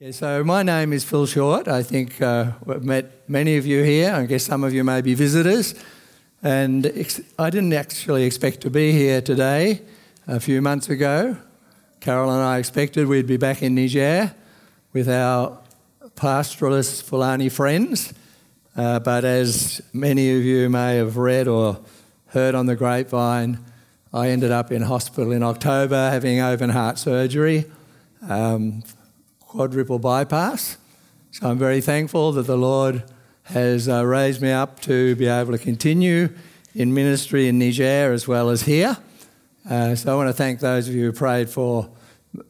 Yeah, so my name is Phil Short. I think uh, I've met many of you here. I guess some of you may be visitors. And ex- I didn't actually expect to be here today a few months ago. Carol and I expected we'd be back in Niger with our pastoralist Fulani friends. Uh, but as many of you may have read or heard on the grapevine, I ended up in hospital in October having open heart surgery, um, quadruple bypass. So I'm very thankful that the Lord has uh, raised me up to be able to continue in ministry in Niger as well as here. Uh, so I want to thank those of you who prayed for,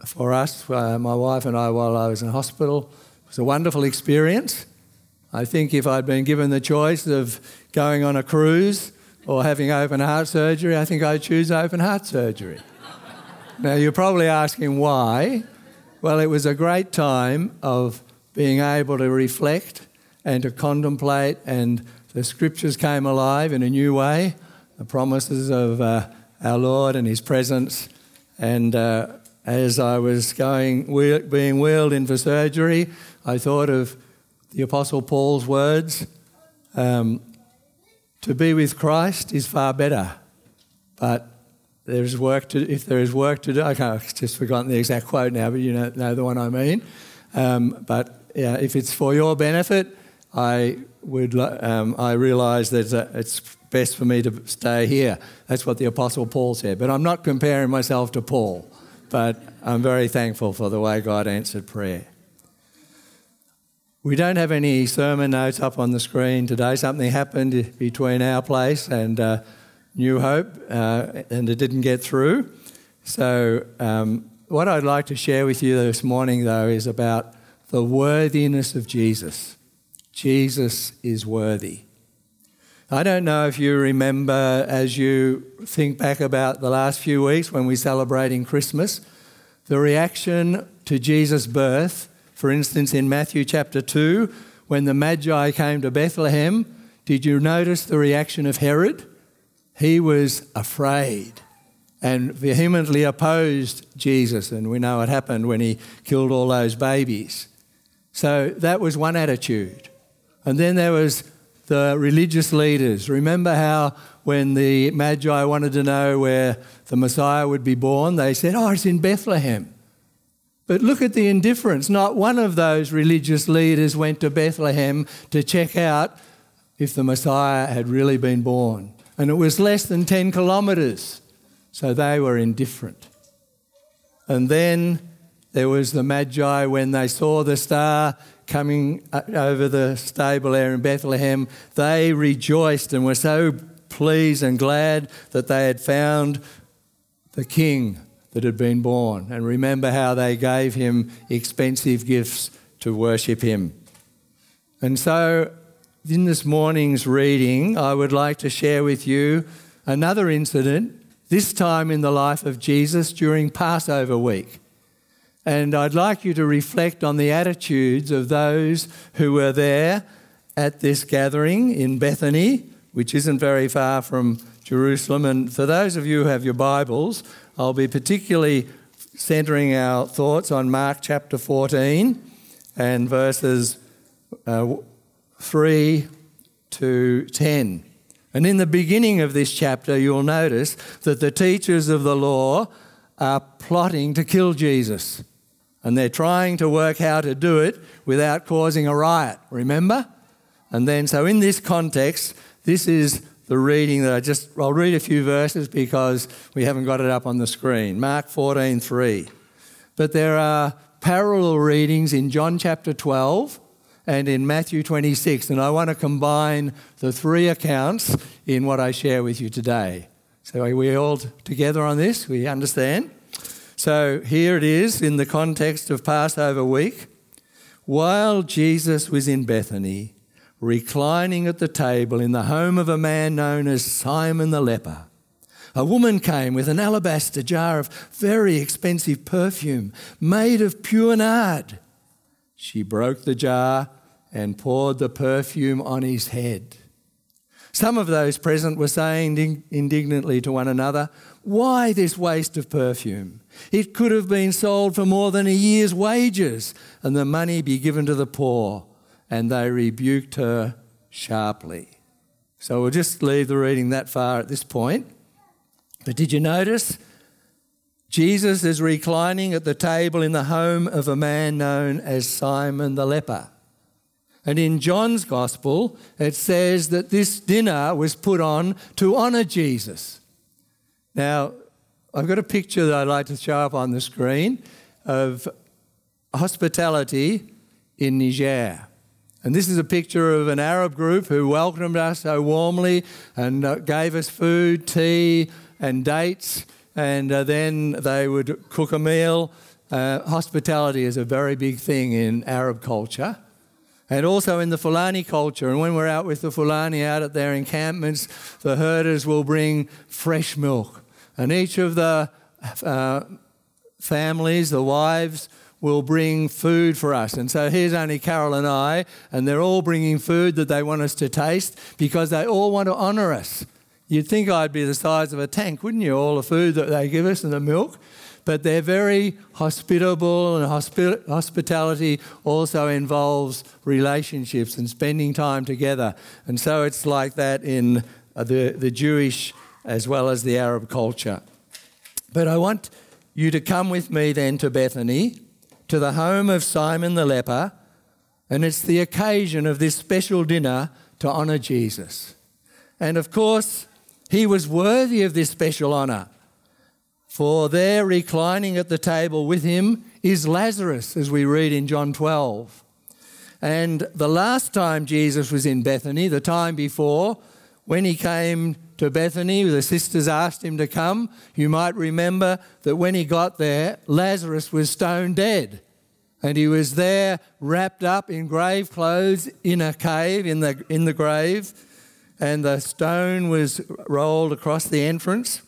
for us, uh, my wife and I, while I was in hospital. It was a wonderful experience. I think if I'd been given the choice of going on a cruise or having open heart surgery, I think I'd choose open heart surgery. now, you're probably asking why. Well, it was a great time of being able to reflect and to contemplate, and the scriptures came alive in a new way the promises of uh, our Lord and His presence. And uh, as I was going, being wheeled in for surgery, I thought of the Apostle Paul's words um, To be with Christ is far better, but there's work to, if there is work to do, I can't, I've just forgotten the exact quote now, but you know, know the one I mean. Um, but yeah, if it's for your benefit, I would, um, I realise that it's best for me to stay here. That's what the Apostle Paul said. But I'm not comparing myself to Paul, but I'm very thankful for the way God answered prayer. We don't have any sermon notes up on the screen today. Something happened between our place and uh, New Hope, uh, and it didn't get through. So, um, what I'd like to share with you this morning, though, is about the worthiness of Jesus. Jesus is worthy. I don't know if you remember as you think back about the last few weeks when we're celebrating Christmas, the reaction to Jesus' birth, for instance, in Matthew chapter 2, when the Magi came to Bethlehem, did you notice the reaction of Herod? He was afraid and vehemently opposed Jesus, and we know what happened when he killed all those babies. So that was one attitude. And then there was the religious leaders. Remember how when the Magi wanted to know where the Messiah would be born, they said, Oh, it's in Bethlehem. But look at the indifference. Not one of those religious leaders went to Bethlehem to check out if the Messiah had really been born. And it was less than 10 kilometres. So they were indifferent. And then there was the Magi when they saw the star coming over the stable there in Bethlehem, they rejoiced and were so pleased and glad that they had found the king that had been born. And remember how they gave him expensive gifts to worship him. And so, in this morning's reading, I would like to share with you another incident, this time in the life of Jesus during Passover week. And I'd like you to reflect on the attitudes of those who were there at this gathering in Bethany, which isn't very far from Jerusalem. And for those of you who have your Bibles, I'll be particularly centering our thoughts on Mark chapter 14 and verses uh, 3 to 10. And in the beginning of this chapter, you'll notice that the teachers of the law are plotting to kill Jesus. And they're trying to work out how to do it without causing a riot, remember? And then, so in this context, this is the reading that I just, I'll read a few verses because we haven't got it up on the screen. Mark 14, 3. But there are parallel readings in John chapter 12 and in Matthew 26, and I want to combine the three accounts in what I share with you today. So are we all together on this? We understand? So here it is in the context of Passover week. While Jesus was in Bethany, reclining at the table in the home of a man known as Simon the leper, a woman came with an alabaster jar of very expensive perfume made of pure nard. She broke the jar and poured the perfume on his head. Some of those present were saying indignantly to one another, Why this waste of perfume? It could have been sold for more than a year's wages and the money be given to the poor. And they rebuked her sharply. So we'll just leave the reading that far at this point. But did you notice? Jesus is reclining at the table in the home of a man known as Simon the leper. And in John's Gospel, it says that this dinner was put on to honour Jesus. Now, I've got a picture that I'd like to show up on the screen of hospitality in Niger. And this is a picture of an Arab group who welcomed us so warmly and uh, gave us food, tea, and dates. And uh, then they would cook a meal. Uh, hospitality is a very big thing in Arab culture and also in the Fulani culture. And when we're out with the Fulani out at their encampments, the herders will bring fresh milk. And each of the uh, families, the wives, will bring food for us. And so here's only Carol and I, and they're all bringing food that they want us to taste because they all want to honour us. You'd think I'd be the size of a tank, wouldn't you? All the food that they give us and the milk but they're very hospitable, and hospi- hospitality also involves relationships and spending time together. And so it's like that in uh, the, the Jewish as well as the Arab culture. But I want you to come with me then to Bethany, to the home of Simon the leper, and it's the occasion of this special dinner to honour Jesus. And of course, he was worthy of this special honour. For there, reclining at the table with him, is Lazarus, as we read in John 12. And the last time Jesus was in Bethany, the time before, when he came to Bethany, the sisters asked him to come. You might remember that when he got there, Lazarus was stone dead. And he was there wrapped up in grave clothes in a cave, in the, in the grave. And the stone was rolled across the entrance.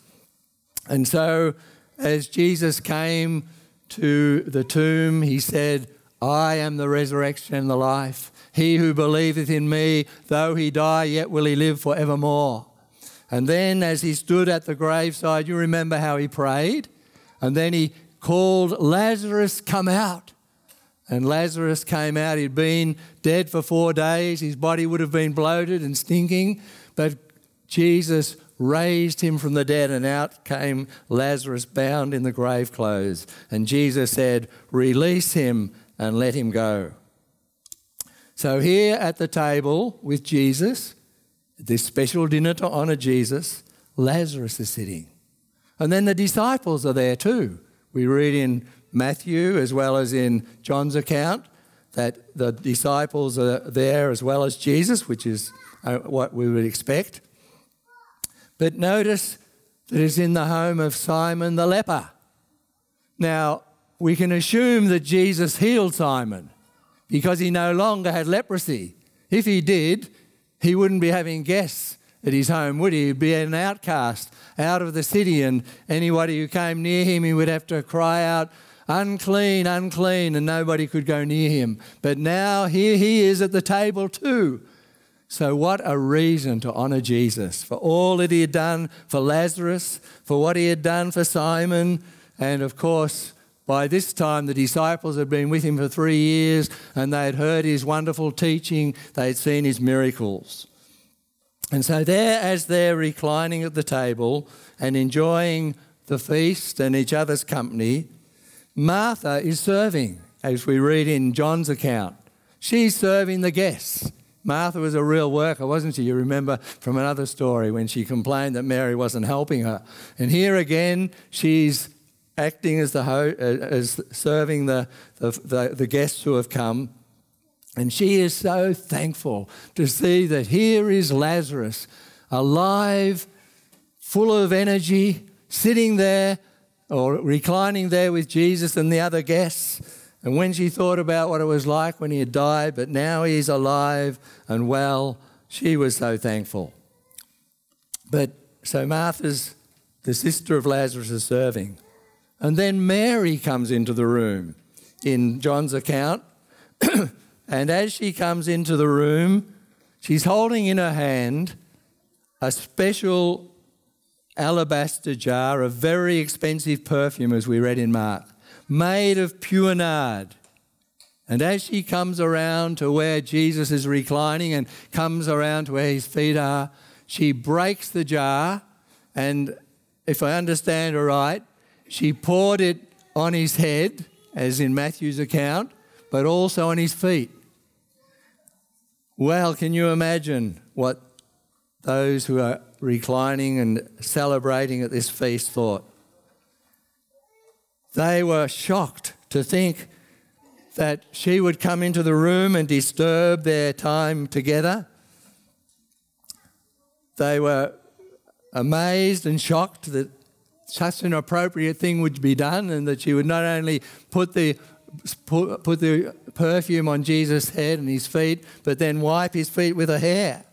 And so, as Jesus came to the tomb, he said, I am the resurrection and the life. He who believeth in me, though he die, yet will he live for evermore. And then, as he stood at the graveside, you remember how he prayed? And then he called Lazarus, come out. And Lazarus came out. He'd been dead for four days. His body would have been bloated and stinking. But Jesus raised him from the dead, and out came Lazarus bound in the grave clothes. And Jesus said, Release him and let him go. So, here at the table with Jesus, this special dinner to honour Jesus, Lazarus is sitting. And then the disciples are there too. We read in Matthew as well as in John's account that the disciples are there as well as Jesus, which is uh, what we would expect. But notice that it's in the home of Simon the leper. Now, we can assume that Jesus healed Simon because he no longer had leprosy. If he did, he wouldn't be having guests at his home, would he? He'd be an outcast out of the city, and anybody who came near him, he would have to cry out, Unclean, unclean, and nobody could go near him. But now here he is at the table too. So, what a reason to honour Jesus for all that he had done for Lazarus, for what he had done for Simon, and of course, by this time, the disciples had been with him for three years and they had heard his wonderful teaching, they had seen his miracles. And so, there, as they're reclining at the table and enjoying the feast and each other's company, Martha is serving, as we read in John's account. She's serving the guests. Martha was a real worker, wasn't she? You remember from another story when she complained that Mary wasn't helping her. And here again, she's acting as the ho- uh, as serving the, the, the, the guests who have come. And she is so thankful to see that here is Lazarus, alive, full of energy, sitting there or reclining there with Jesus and the other guests and when she thought about what it was like when he had died, but now he's alive and well, she was so thankful. But so Martha's the sister of Lazarus is serving. And then Mary comes into the room in John's account. and as she comes into the room, she's holding in her hand a special alabaster jar of very expensive perfume, as we read in Mark, made of pure nard. And as she comes around to where Jesus is reclining and comes around to where his feet are, she breaks the jar. And if I understand her right, she poured it on his head, as in Matthew's account, but also on his feet. Well, can you imagine what those who are reclining and celebrating at this feast thought? They were shocked to think that she would come into the room and disturb their time together. They were amazed and shocked that such an appropriate thing would be done and that she would not only put the put, put the perfume on Jesus' head and his feet, but then wipe his feet with her hair.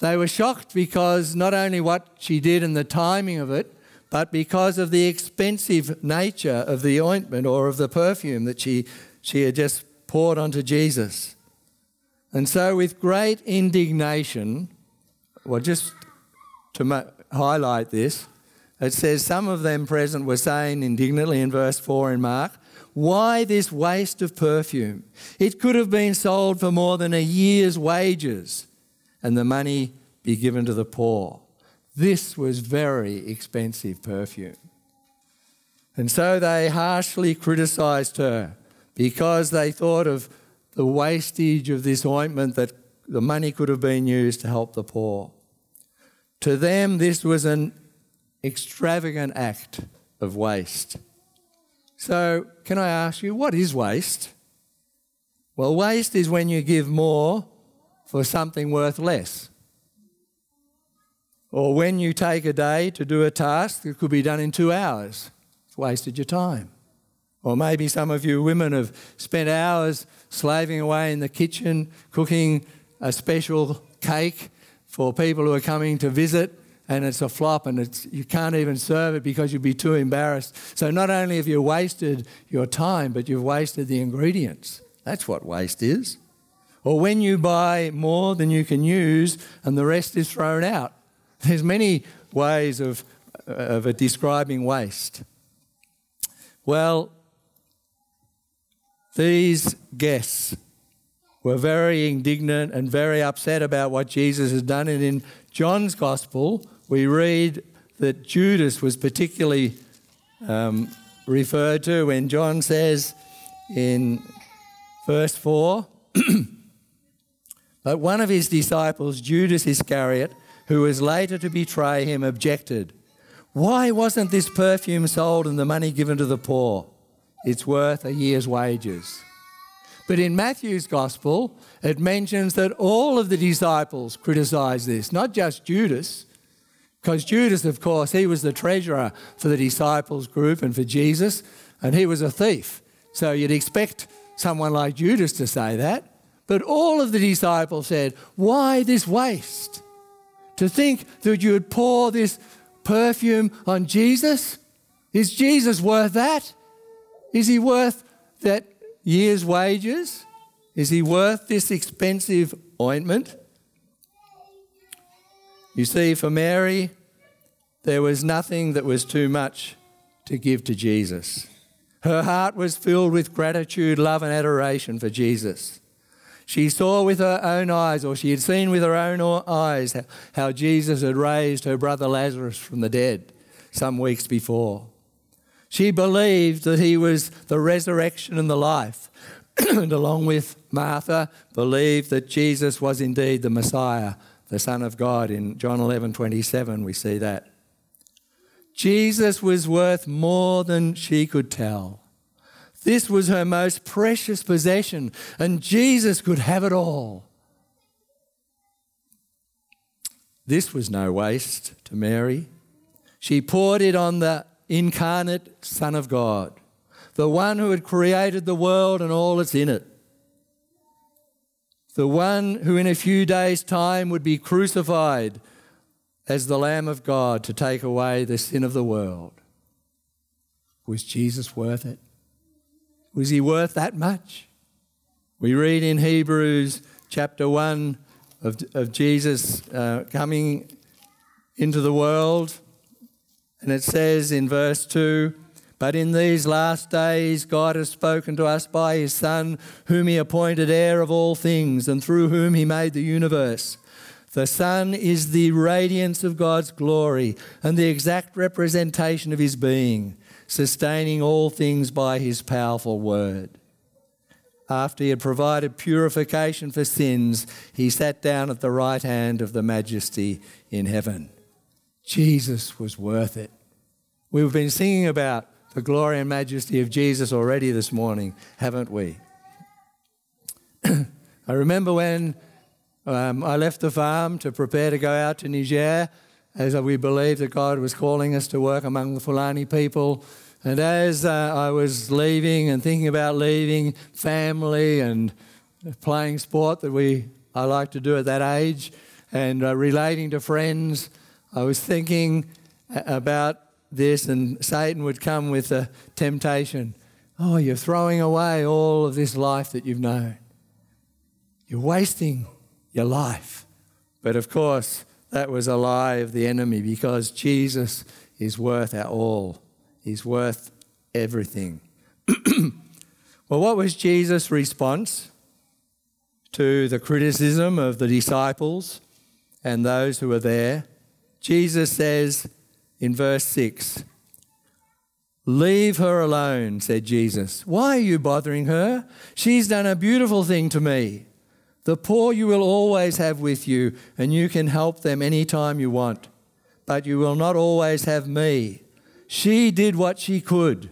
They were shocked because not only what she did and the timing of it, but because of the expensive nature of the ointment or of the perfume that she, she had just poured onto Jesus. And so, with great indignation, well, just to ma- highlight this, it says some of them present were saying indignantly in verse 4 in Mark, Why this waste of perfume? It could have been sold for more than a year's wages and the money be given to the poor. This was very expensive perfume. And so they harshly criticized her because they thought of the wastage of this ointment that the money could have been used to help the poor. To them, this was an extravagant act of waste. So, can I ask you, what is waste? Well, waste is when you give more for something worth less. Or when you take a day to do a task that could be done in two hours, it's wasted your time. Or maybe some of you women have spent hours slaving away in the kitchen cooking a special cake for people who are coming to visit and it's a flop and you can't even serve it because you'd be too embarrassed. So not only have you wasted your time, but you've wasted the ingredients. That's what waste is. Or when you buy more than you can use and the rest is thrown out. There's many ways of, of describing waste. Well, these guests were very indignant and very upset about what Jesus has done. And in John's Gospel, we read that Judas was particularly um, referred to when John says in verse 4 But one of his disciples, Judas Iscariot, who was later to betray him, objected. Why wasn't this perfume sold and the money given to the poor? It's worth a year's wages. But in Matthew's gospel, it mentions that all of the disciples criticized this, not just Judas, because Judas, of course, he was the treasurer for the disciples group and for Jesus, and he was a thief. So you'd expect someone like Judas to say that. But all of the disciples said, Why this waste? To think that you would pour this perfume on Jesus? Is Jesus worth that? Is he worth that year's wages? Is he worth this expensive ointment? You see, for Mary, there was nothing that was too much to give to Jesus. Her heart was filled with gratitude, love, and adoration for Jesus. She saw with her own eyes, or she had seen with her own eyes, how Jesus had raised her brother Lazarus from the dead some weeks before. She believed that he was the resurrection and the life, and along with Martha, believed that Jesus was indeed the Messiah, the Son of God. In John 11 27, we see that. Jesus was worth more than she could tell. This was her most precious possession, and Jesus could have it all. This was no waste to Mary. She poured it on the incarnate Son of God, the one who had created the world and all that's in it, the one who in a few days' time would be crucified as the Lamb of God to take away the sin of the world. Was Jesus worth it? Was he worth that much? We read in Hebrews chapter 1, of, of Jesus uh, coming into the world. And it says in verse 2 But in these last days, God has spoken to us by his Son, whom he appointed heir of all things, and through whom he made the universe. The Son is the radiance of God's glory and the exact representation of his being, sustaining all things by his powerful word. After he had provided purification for sins, he sat down at the right hand of the majesty in heaven. Jesus was worth it. We've been singing about the glory and majesty of Jesus already this morning, haven't we? I remember when um, I left the farm to prepare to go out to Niger, as we believed that God was calling us to work among the Fulani people. And as uh, I was leaving and thinking about leaving family and playing sport that we I like to do at that age, and uh, relating to friends, I was thinking about this, and Satan would come with a temptation. Oh, you're throwing away all of this life that you've known. You're wasting your life. But of course, that was a lie of the enemy because Jesus is worth our all. He's worth everything. well, what was Jesus' response to the criticism of the disciples and those who were there? Jesus says in verse 6, Leave her alone, said Jesus. Why are you bothering her? She's done a beautiful thing to me. The poor you will always have with you, and you can help them any time you want. But you will not always have me. She did what she could.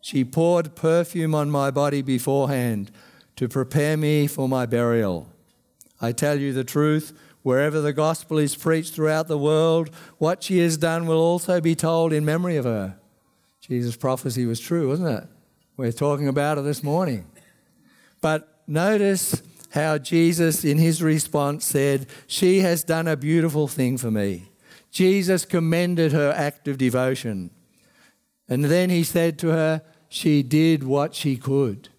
She poured perfume on my body beforehand to prepare me for my burial. I tell you the truth, wherever the gospel is preached throughout the world, what she has done will also be told in memory of her. Jesus' prophecy was true, wasn't it? We're talking about it this morning. But notice how Jesus, in his response, said, She has done a beautiful thing for me. Jesus commended her act of devotion. And then he said to her, She did what she could.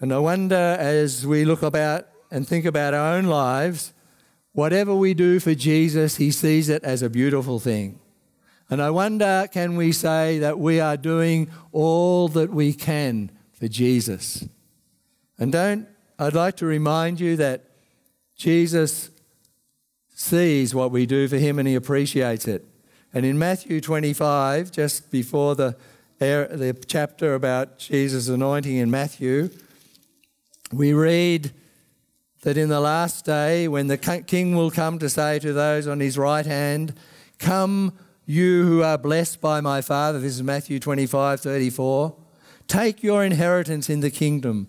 And I wonder as we look about and think about our own lives, whatever we do for Jesus, he sees it as a beautiful thing. And I wonder, can we say that we are doing all that we can for Jesus? And don't, I'd like to remind you that Jesus sees what we do for him and he appreciates it. And in Matthew 25, just before the, the chapter about Jesus' anointing in Matthew, we read that in the last day, when the king will come to say to those on his right hand, Come, you who are blessed by my Father, this is Matthew 25 34, take your inheritance in the kingdom,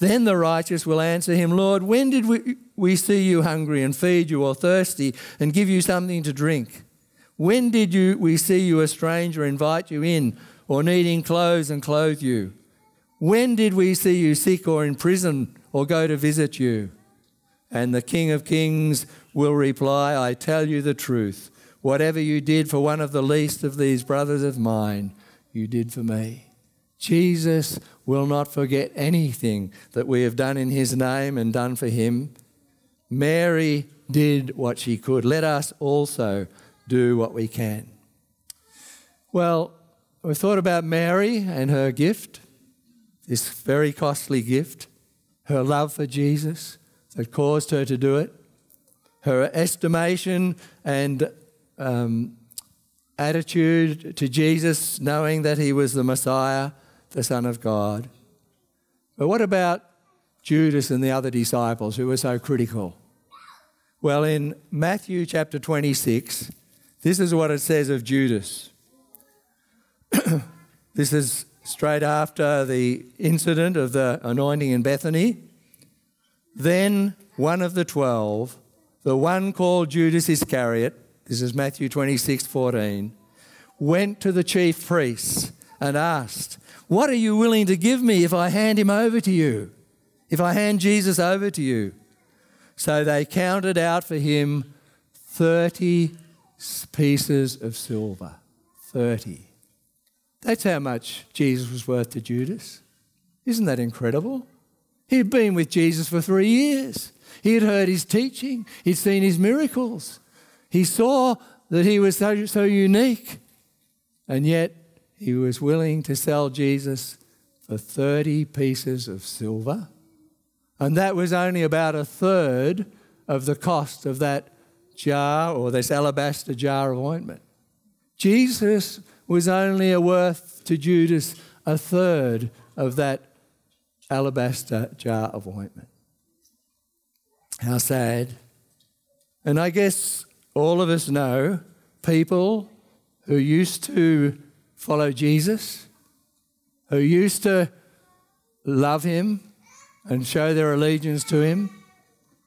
Then the righteous will answer him, Lord, when did we, we see you hungry and feed you or thirsty and give you something to drink? When did you, we see you a stranger, invite you in, or needing clothes and clothe you? When did we see you sick or in prison or go to visit you? And the King of Kings will reply, I tell you the truth. Whatever you did for one of the least of these brothers of mine, you did for me. Jesus will not forget anything that we have done in his name and done for him. Mary did what she could. Let us also do what we can. Well, we thought about Mary and her gift, this very costly gift, her love for Jesus that caused her to do it, her estimation and um, attitude to Jesus, knowing that he was the Messiah, the Son of God. But what about Judas and the other disciples who were so critical? Well, in Matthew chapter 26, this is what it says of Judas. this is straight after the incident of the anointing in Bethany. Then one of the twelve, the one called Judas Iscariot, this is Matthew 26 14, went to the chief priests and asked, What are you willing to give me if I hand him over to you? If I hand Jesus over to you? So they counted out for him 30 pieces of silver. 30. That's how much Jesus was worth to Judas. Isn't that incredible? He'd been with Jesus for three years. He had heard his teaching, he'd seen his miracles. He saw that he was so, so unique, and yet he was willing to sell Jesus for 30 pieces of silver. And that was only about a third of the cost of that jar or this alabaster jar of ointment. Jesus was only worth to Judas a third of that alabaster jar of ointment. How sad. And I guess all of us know people who used to follow Jesus, who used to love him and show their allegiance to him.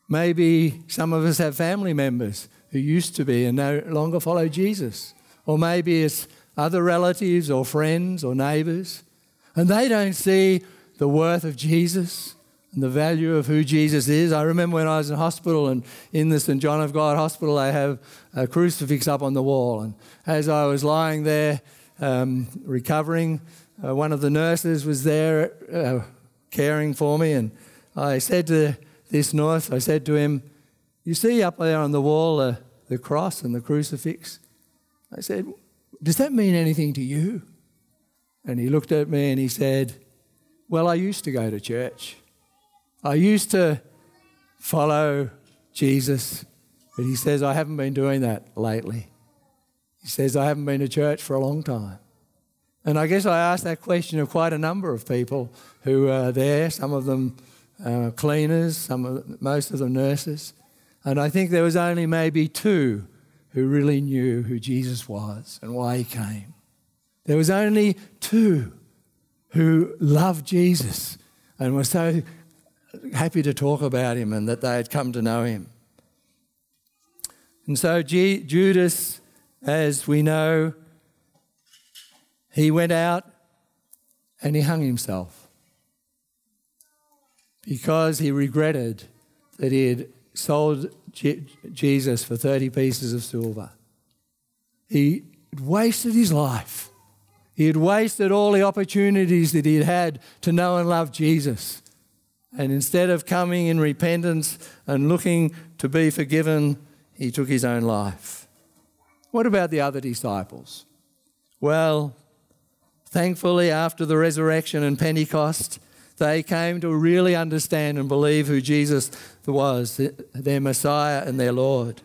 Maybe some of us have family members who used to be and no longer follow Jesus. Or maybe it's other relatives or friends or neighbours, and they don't see the worth of Jesus and the value of who Jesus is. I remember when I was in hospital and in the St. John of God Hospital, they have a crucifix up on the wall. And as I was lying there um, recovering, uh, one of the nurses was there uh, caring for me. And I said to this nurse, I said to him, You see up there on the wall uh, the cross and the crucifix? I said, Does that mean anything to you? And he looked at me and he said, Well, I used to go to church. I used to follow Jesus, but he says, I haven't been doing that lately. He says, I haven't been to church for a long time. And I guess I asked that question of quite a number of people who are there, some of them uh, cleaners, some of, most of them nurses. And I think there was only maybe two who really knew who Jesus was and why he came. There was only two who loved Jesus and were so happy to talk about him and that they had come to know him. And so G- Judas, as we know, he went out and he hung himself because he regretted that he had sold G- Jesus for 30 pieces of silver. He wasted his life. He had wasted all the opportunities that he had had to know and love Jesus. And instead of coming in repentance and looking to be forgiven, he took his own life. What about the other disciples? Well, thankfully, after the resurrection and Pentecost, they came to really understand and believe who Jesus was, their Messiah and their Lord.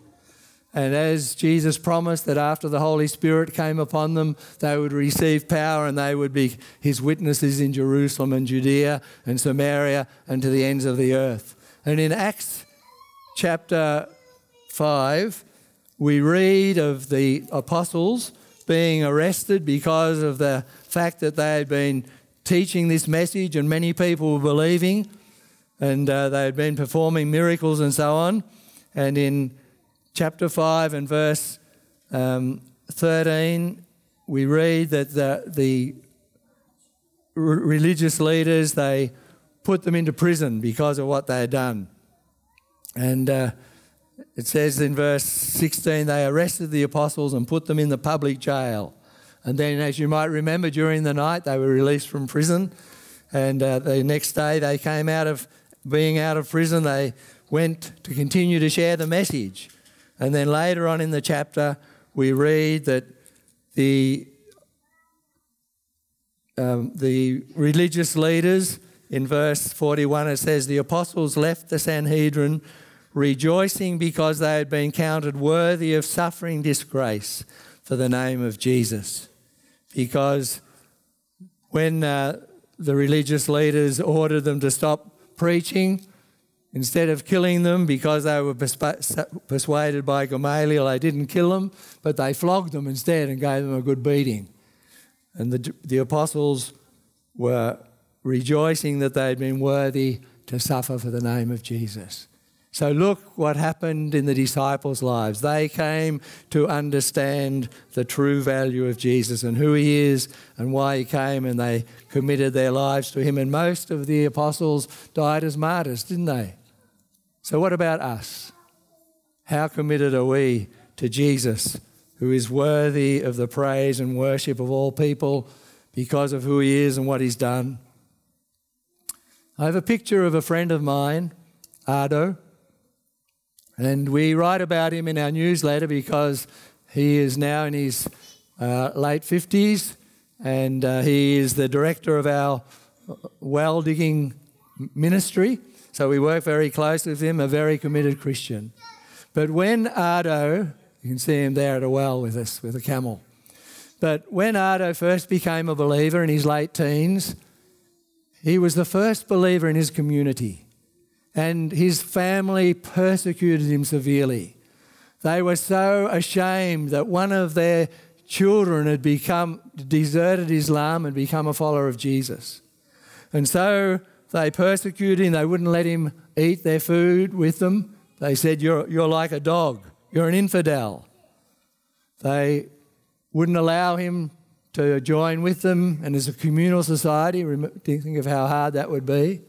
And as Jesus promised that after the Holy Spirit came upon them, they would receive power and they would be his witnesses in Jerusalem and Judea and Samaria and to the ends of the earth. And in Acts chapter 5, we read of the apostles being arrested because of the fact that they had been teaching this message and many people were believing and uh, they had been performing miracles and so on. And in chapter 5 and verse um, 13, we read that the, the religious leaders, they put them into prison because of what they had done. And uh, it says in verse 16, they arrested the apostles and put them in the public jail. And then, as you might remember, during the night, they were released from prison. And uh, the next day, they came out of being out of prison, they went to continue to share the message. And then later on in the chapter, we read that the, um, the religious leaders, in verse 41, it says, The apostles left the Sanhedrin rejoicing because they had been counted worthy of suffering disgrace for the name of Jesus. Because when uh, the religious leaders ordered them to stop preaching, Instead of killing them because they were persuaded by Gamaliel, they didn't kill them, but they flogged them instead and gave them a good beating. And the, the apostles were rejoicing that they had been worthy to suffer for the name of Jesus. So, look what happened in the disciples' lives. They came to understand the true value of Jesus and who he is and why he came, and they committed their lives to him. And most of the apostles died as martyrs, didn't they? So, what about us? How committed are we to Jesus, who is worthy of the praise and worship of all people because of who he is and what he's done? I have a picture of a friend of mine, Ardo. And we write about him in our newsletter because he is now in his uh, late 50s and uh, he is the director of our well digging ministry. So we work very closely with him, a very committed Christian. But when Ardo, you can see him there at a well with us, with a camel. But when Ardo first became a believer in his late teens, he was the first believer in his community and his family persecuted him severely. They were so ashamed that one of their children had become deserted Islam and become a follower of Jesus. And so they persecuted him, they wouldn't let him eat their food with them. They said, You're, you're like a dog, you're an infidel. They wouldn't allow him to join with them, and as a communal society, do you think of how hard that would be.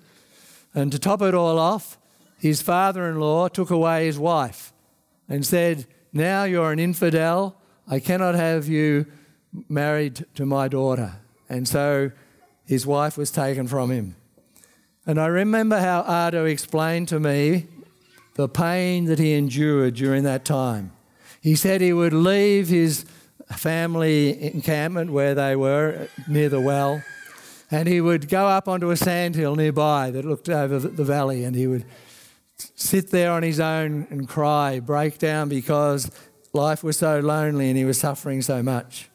And to top it all off, his father in law took away his wife and said, Now you're an infidel. I cannot have you married to my daughter. And so his wife was taken from him. And I remember how Ardo explained to me the pain that he endured during that time. He said he would leave his family encampment where they were near the well and he would go up onto a sandhill nearby that looked over the valley and he would sit there on his own and cry, break down because life was so lonely and he was suffering so much.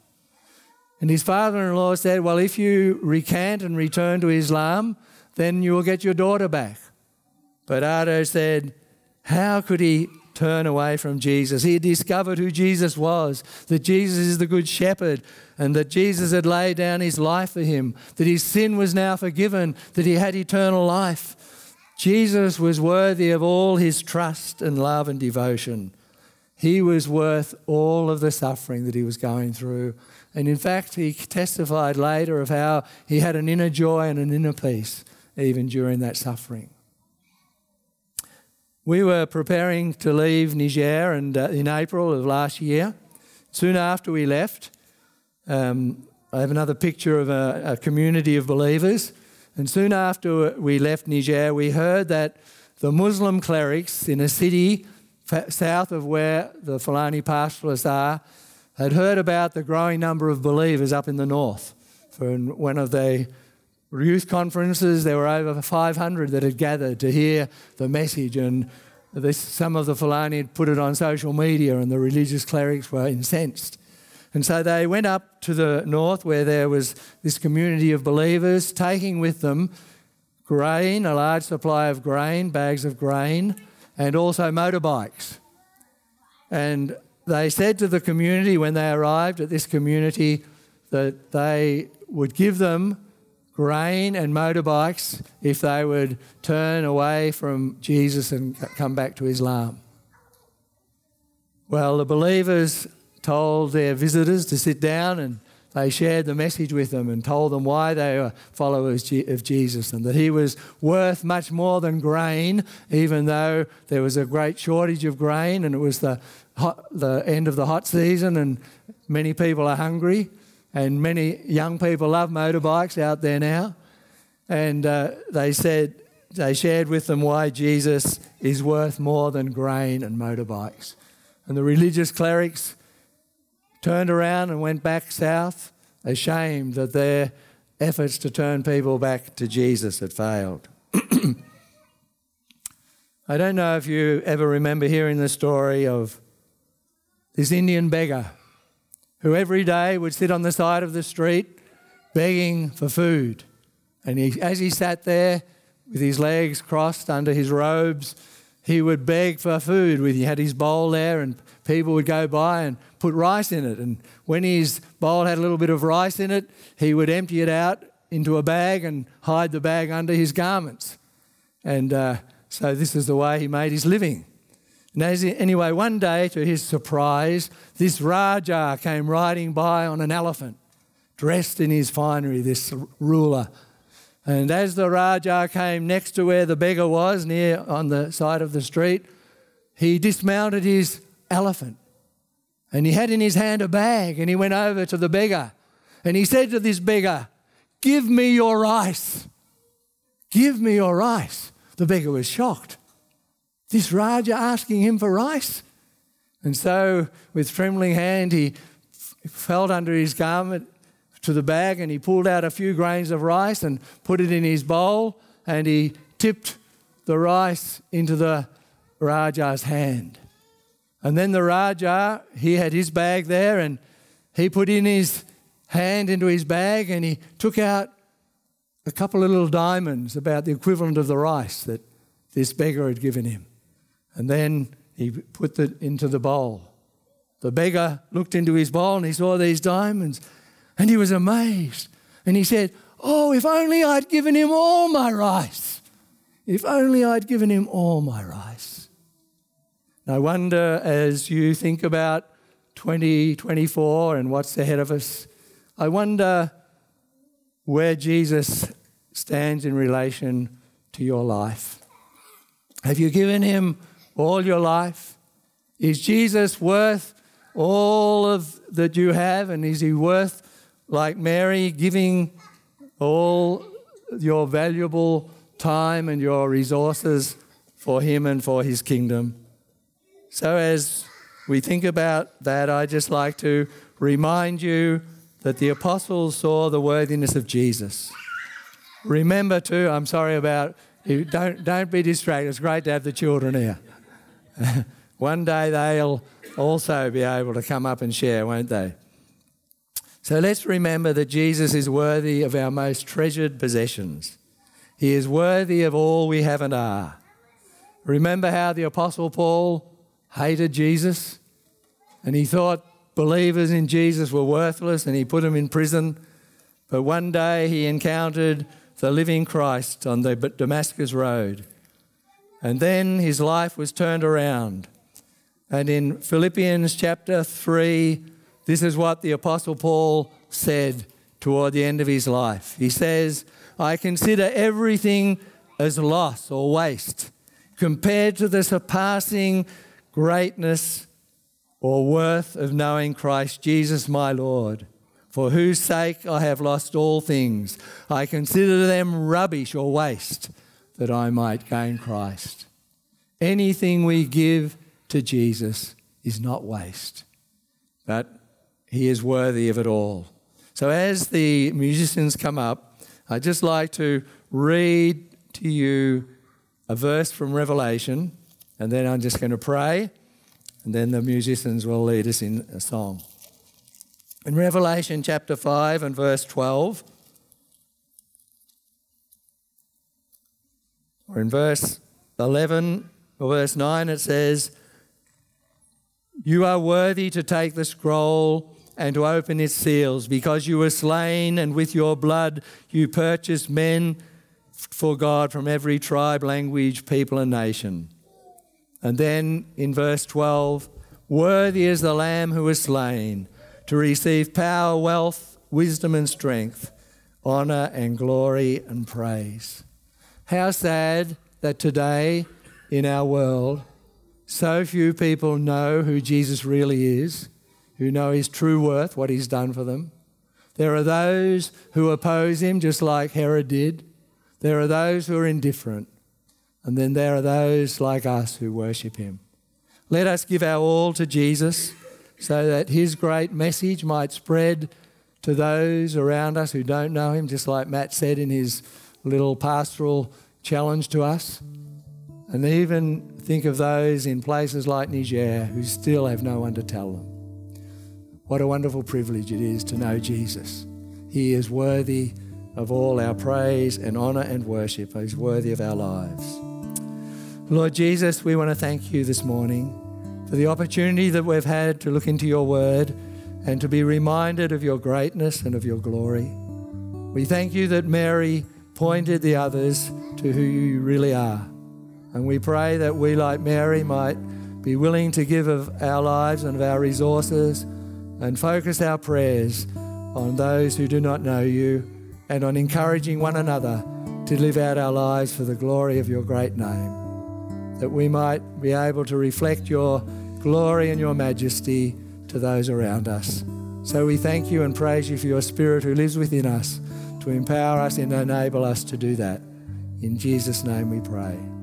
And his father in law said, Well, if you recant and return to Islam, then you will get your daughter back. But Ardo said, How could he turn away from Jesus. He had discovered who Jesus was, that Jesus is the Good Shepherd, and that Jesus had laid down his life for him, that his sin was now forgiven, that he had eternal life. Jesus was worthy of all his trust and love and devotion. He was worth all of the suffering that he was going through. And in fact, he testified later of how he had an inner joy and an inner peace even during that suffering. We were preparing to leave Niger and, uh, in April of last year. Soon after we left, um, I have another picture of a, a, community of believers. And soon after we left Niger, we heard that the Muslim clerics in a city south of where the Fulani pastoralists are had heard about the growing number of believers up in the north. For one of the youth conferences, there were over 500 that had gathered to hear the message, and this, some of the Fulani had put it on social media, and the religious clerics were incensed. And so they went up to the north where there was this community of believers, taking with them grain, a large supply of grain, bags of grain, and also motorbikes. And they said to the community when they arrived at this community that they would give them grain and motorbikes if they would turn away from Jesus and come back to Islam. Well, the believers told their visitors to sit down and they shared the message with them and told them why they were followers of Jesus and that he was worth much more than grain, even though there was a great shortage of grain and it was the, hot, the end of the hot season and many people are hungry. And many young people love motorbikes out there now. And uh, they said, they shared with them why Jesus is worth more than grain and motorbikes. And the religious clerics turned around and went back south, ashamed that their efforts to turn people back to Jesus had failed. I don't know if you ever remember hearing the story of this Indian beggar who every day would sit on the side of the street begging for food. And he, as he sat there with his legs crossed under his robes, he would beg for food. He had his bowl there, and people would go by and put rice in it. And when his bowl had a little bit of rice in it, he would empty it out into a bag and hide the bag under his garments. And uh, so this is the way he made his living. And anyway, one day, to his surprise, this Raja came riding by on an elephant, dressed in his finery, this ruler. And as the Raja came next to where the beggar was, near on the side of the street, he dismounted his elephant. And he had in his hand a bag, and he went over to the beggar. And he said to this beggar, Give me your rice. Give me your rice. The beggar was shocked. This Raja asking him for rice? And so, with trembling hand, he felt under his garment to the bag and he pulled out a few grains of rice and put it in his bowl and he tipped the rice into the Raja's hand. And then the Raja, he had his bag there and he put in his hand into his bag and he took out a couple of little diamonds, about the equivalent of the rice that this beggar had given him. And then he put it into the bowl. The beggar looked into his bowl and he saw these diamonds and he was amazed. And he said, Oh, if only I'd given him all my rice. If only I'd given him all my rice. I wonder as you think about 2024 and what's ahead of us, I wonder where Jesus stands in relation to your life. Have you given him all your life? Is Jesus worth all of that you have? And is he worth, like Mary, giving all your valuable time and your resources for him and for his kingdom? So, as we think about that, I just like to remind you that the apostles saw the worthiness of Jesus. Remember, too, I'm sorry about you, don't, don't be distracted. It's great to have the children here. One day they'll also be able to come up and share, won't they? So let's remember that Jesus is worthy of our most treasured possessions. He is worthy of all we have and are. Remember how the Apostle Paul hated Jesus and he thought believers in Jesus were worthless and he put them in prison. But one day he encountered the living Christ on the Damascus Road. And then his life was turned around. And in Philippians chapter 3, this is what the Apostle Paul said toward the end of his life. He says, I consider everything as loss or waste compared to the surpassing greatness or worth of knowing Christ Jesus my Lord, for whose sake I have lost all things. I consider them rubbish or waste, that I might gain Christ. Anything we give to Jesus is not waste, but he is worthy of it all. So, as the musicians come up, I'd just like to read to you a verse from Revelation, and then I'm just going to pray and then the musicians will lead us in a song. In Revelation chapter 5 and verse 12, or in verse 11 or verse 9, it says, You are worthy to take the scroll and to open its seals, because you were slain, and with your blood you purchased men for God from every tribe, language, people, and nation. And then in verse 12, worthy is the Lamb who was slain to receive power, wealth, wisdom, and strength, honour and glory and praise. How sad that today in our world, so few people know who Jesus really is, who know his true worth, what he's done for them. There are those who oppose him, just like Herod did. There are those who are indifferent. And then there are those like us who worship him. Let us give our all to Jesus so that his great message might spread to those around us who don't know him, just like Matt said in his little pastoral challenge to us. And even think of those in places like Niger who still have no one to tell them. What a wonderful privilege it is to know Jesus. He is worthy of all our praise and honour and worship. He's worthy of our lives. Lord Jesus, we want to thank you this morning for the opportunity that we've had to look into your word and to be reminded of your greatness and of your glory. We thank you that Mary pointed the others to who you really are. And we pray that we, like Mary, might be willing to give of our lives and of our resources and focus our prayers on those who do not know you and on encouraging one another to live out our lives for the glory of your great name. That we might be able to reflect your glory and your majesty to those around us. So we thank you and praise you for your Spirit who lives within us to empower us and enable us to do that. In Jesus' name we pray.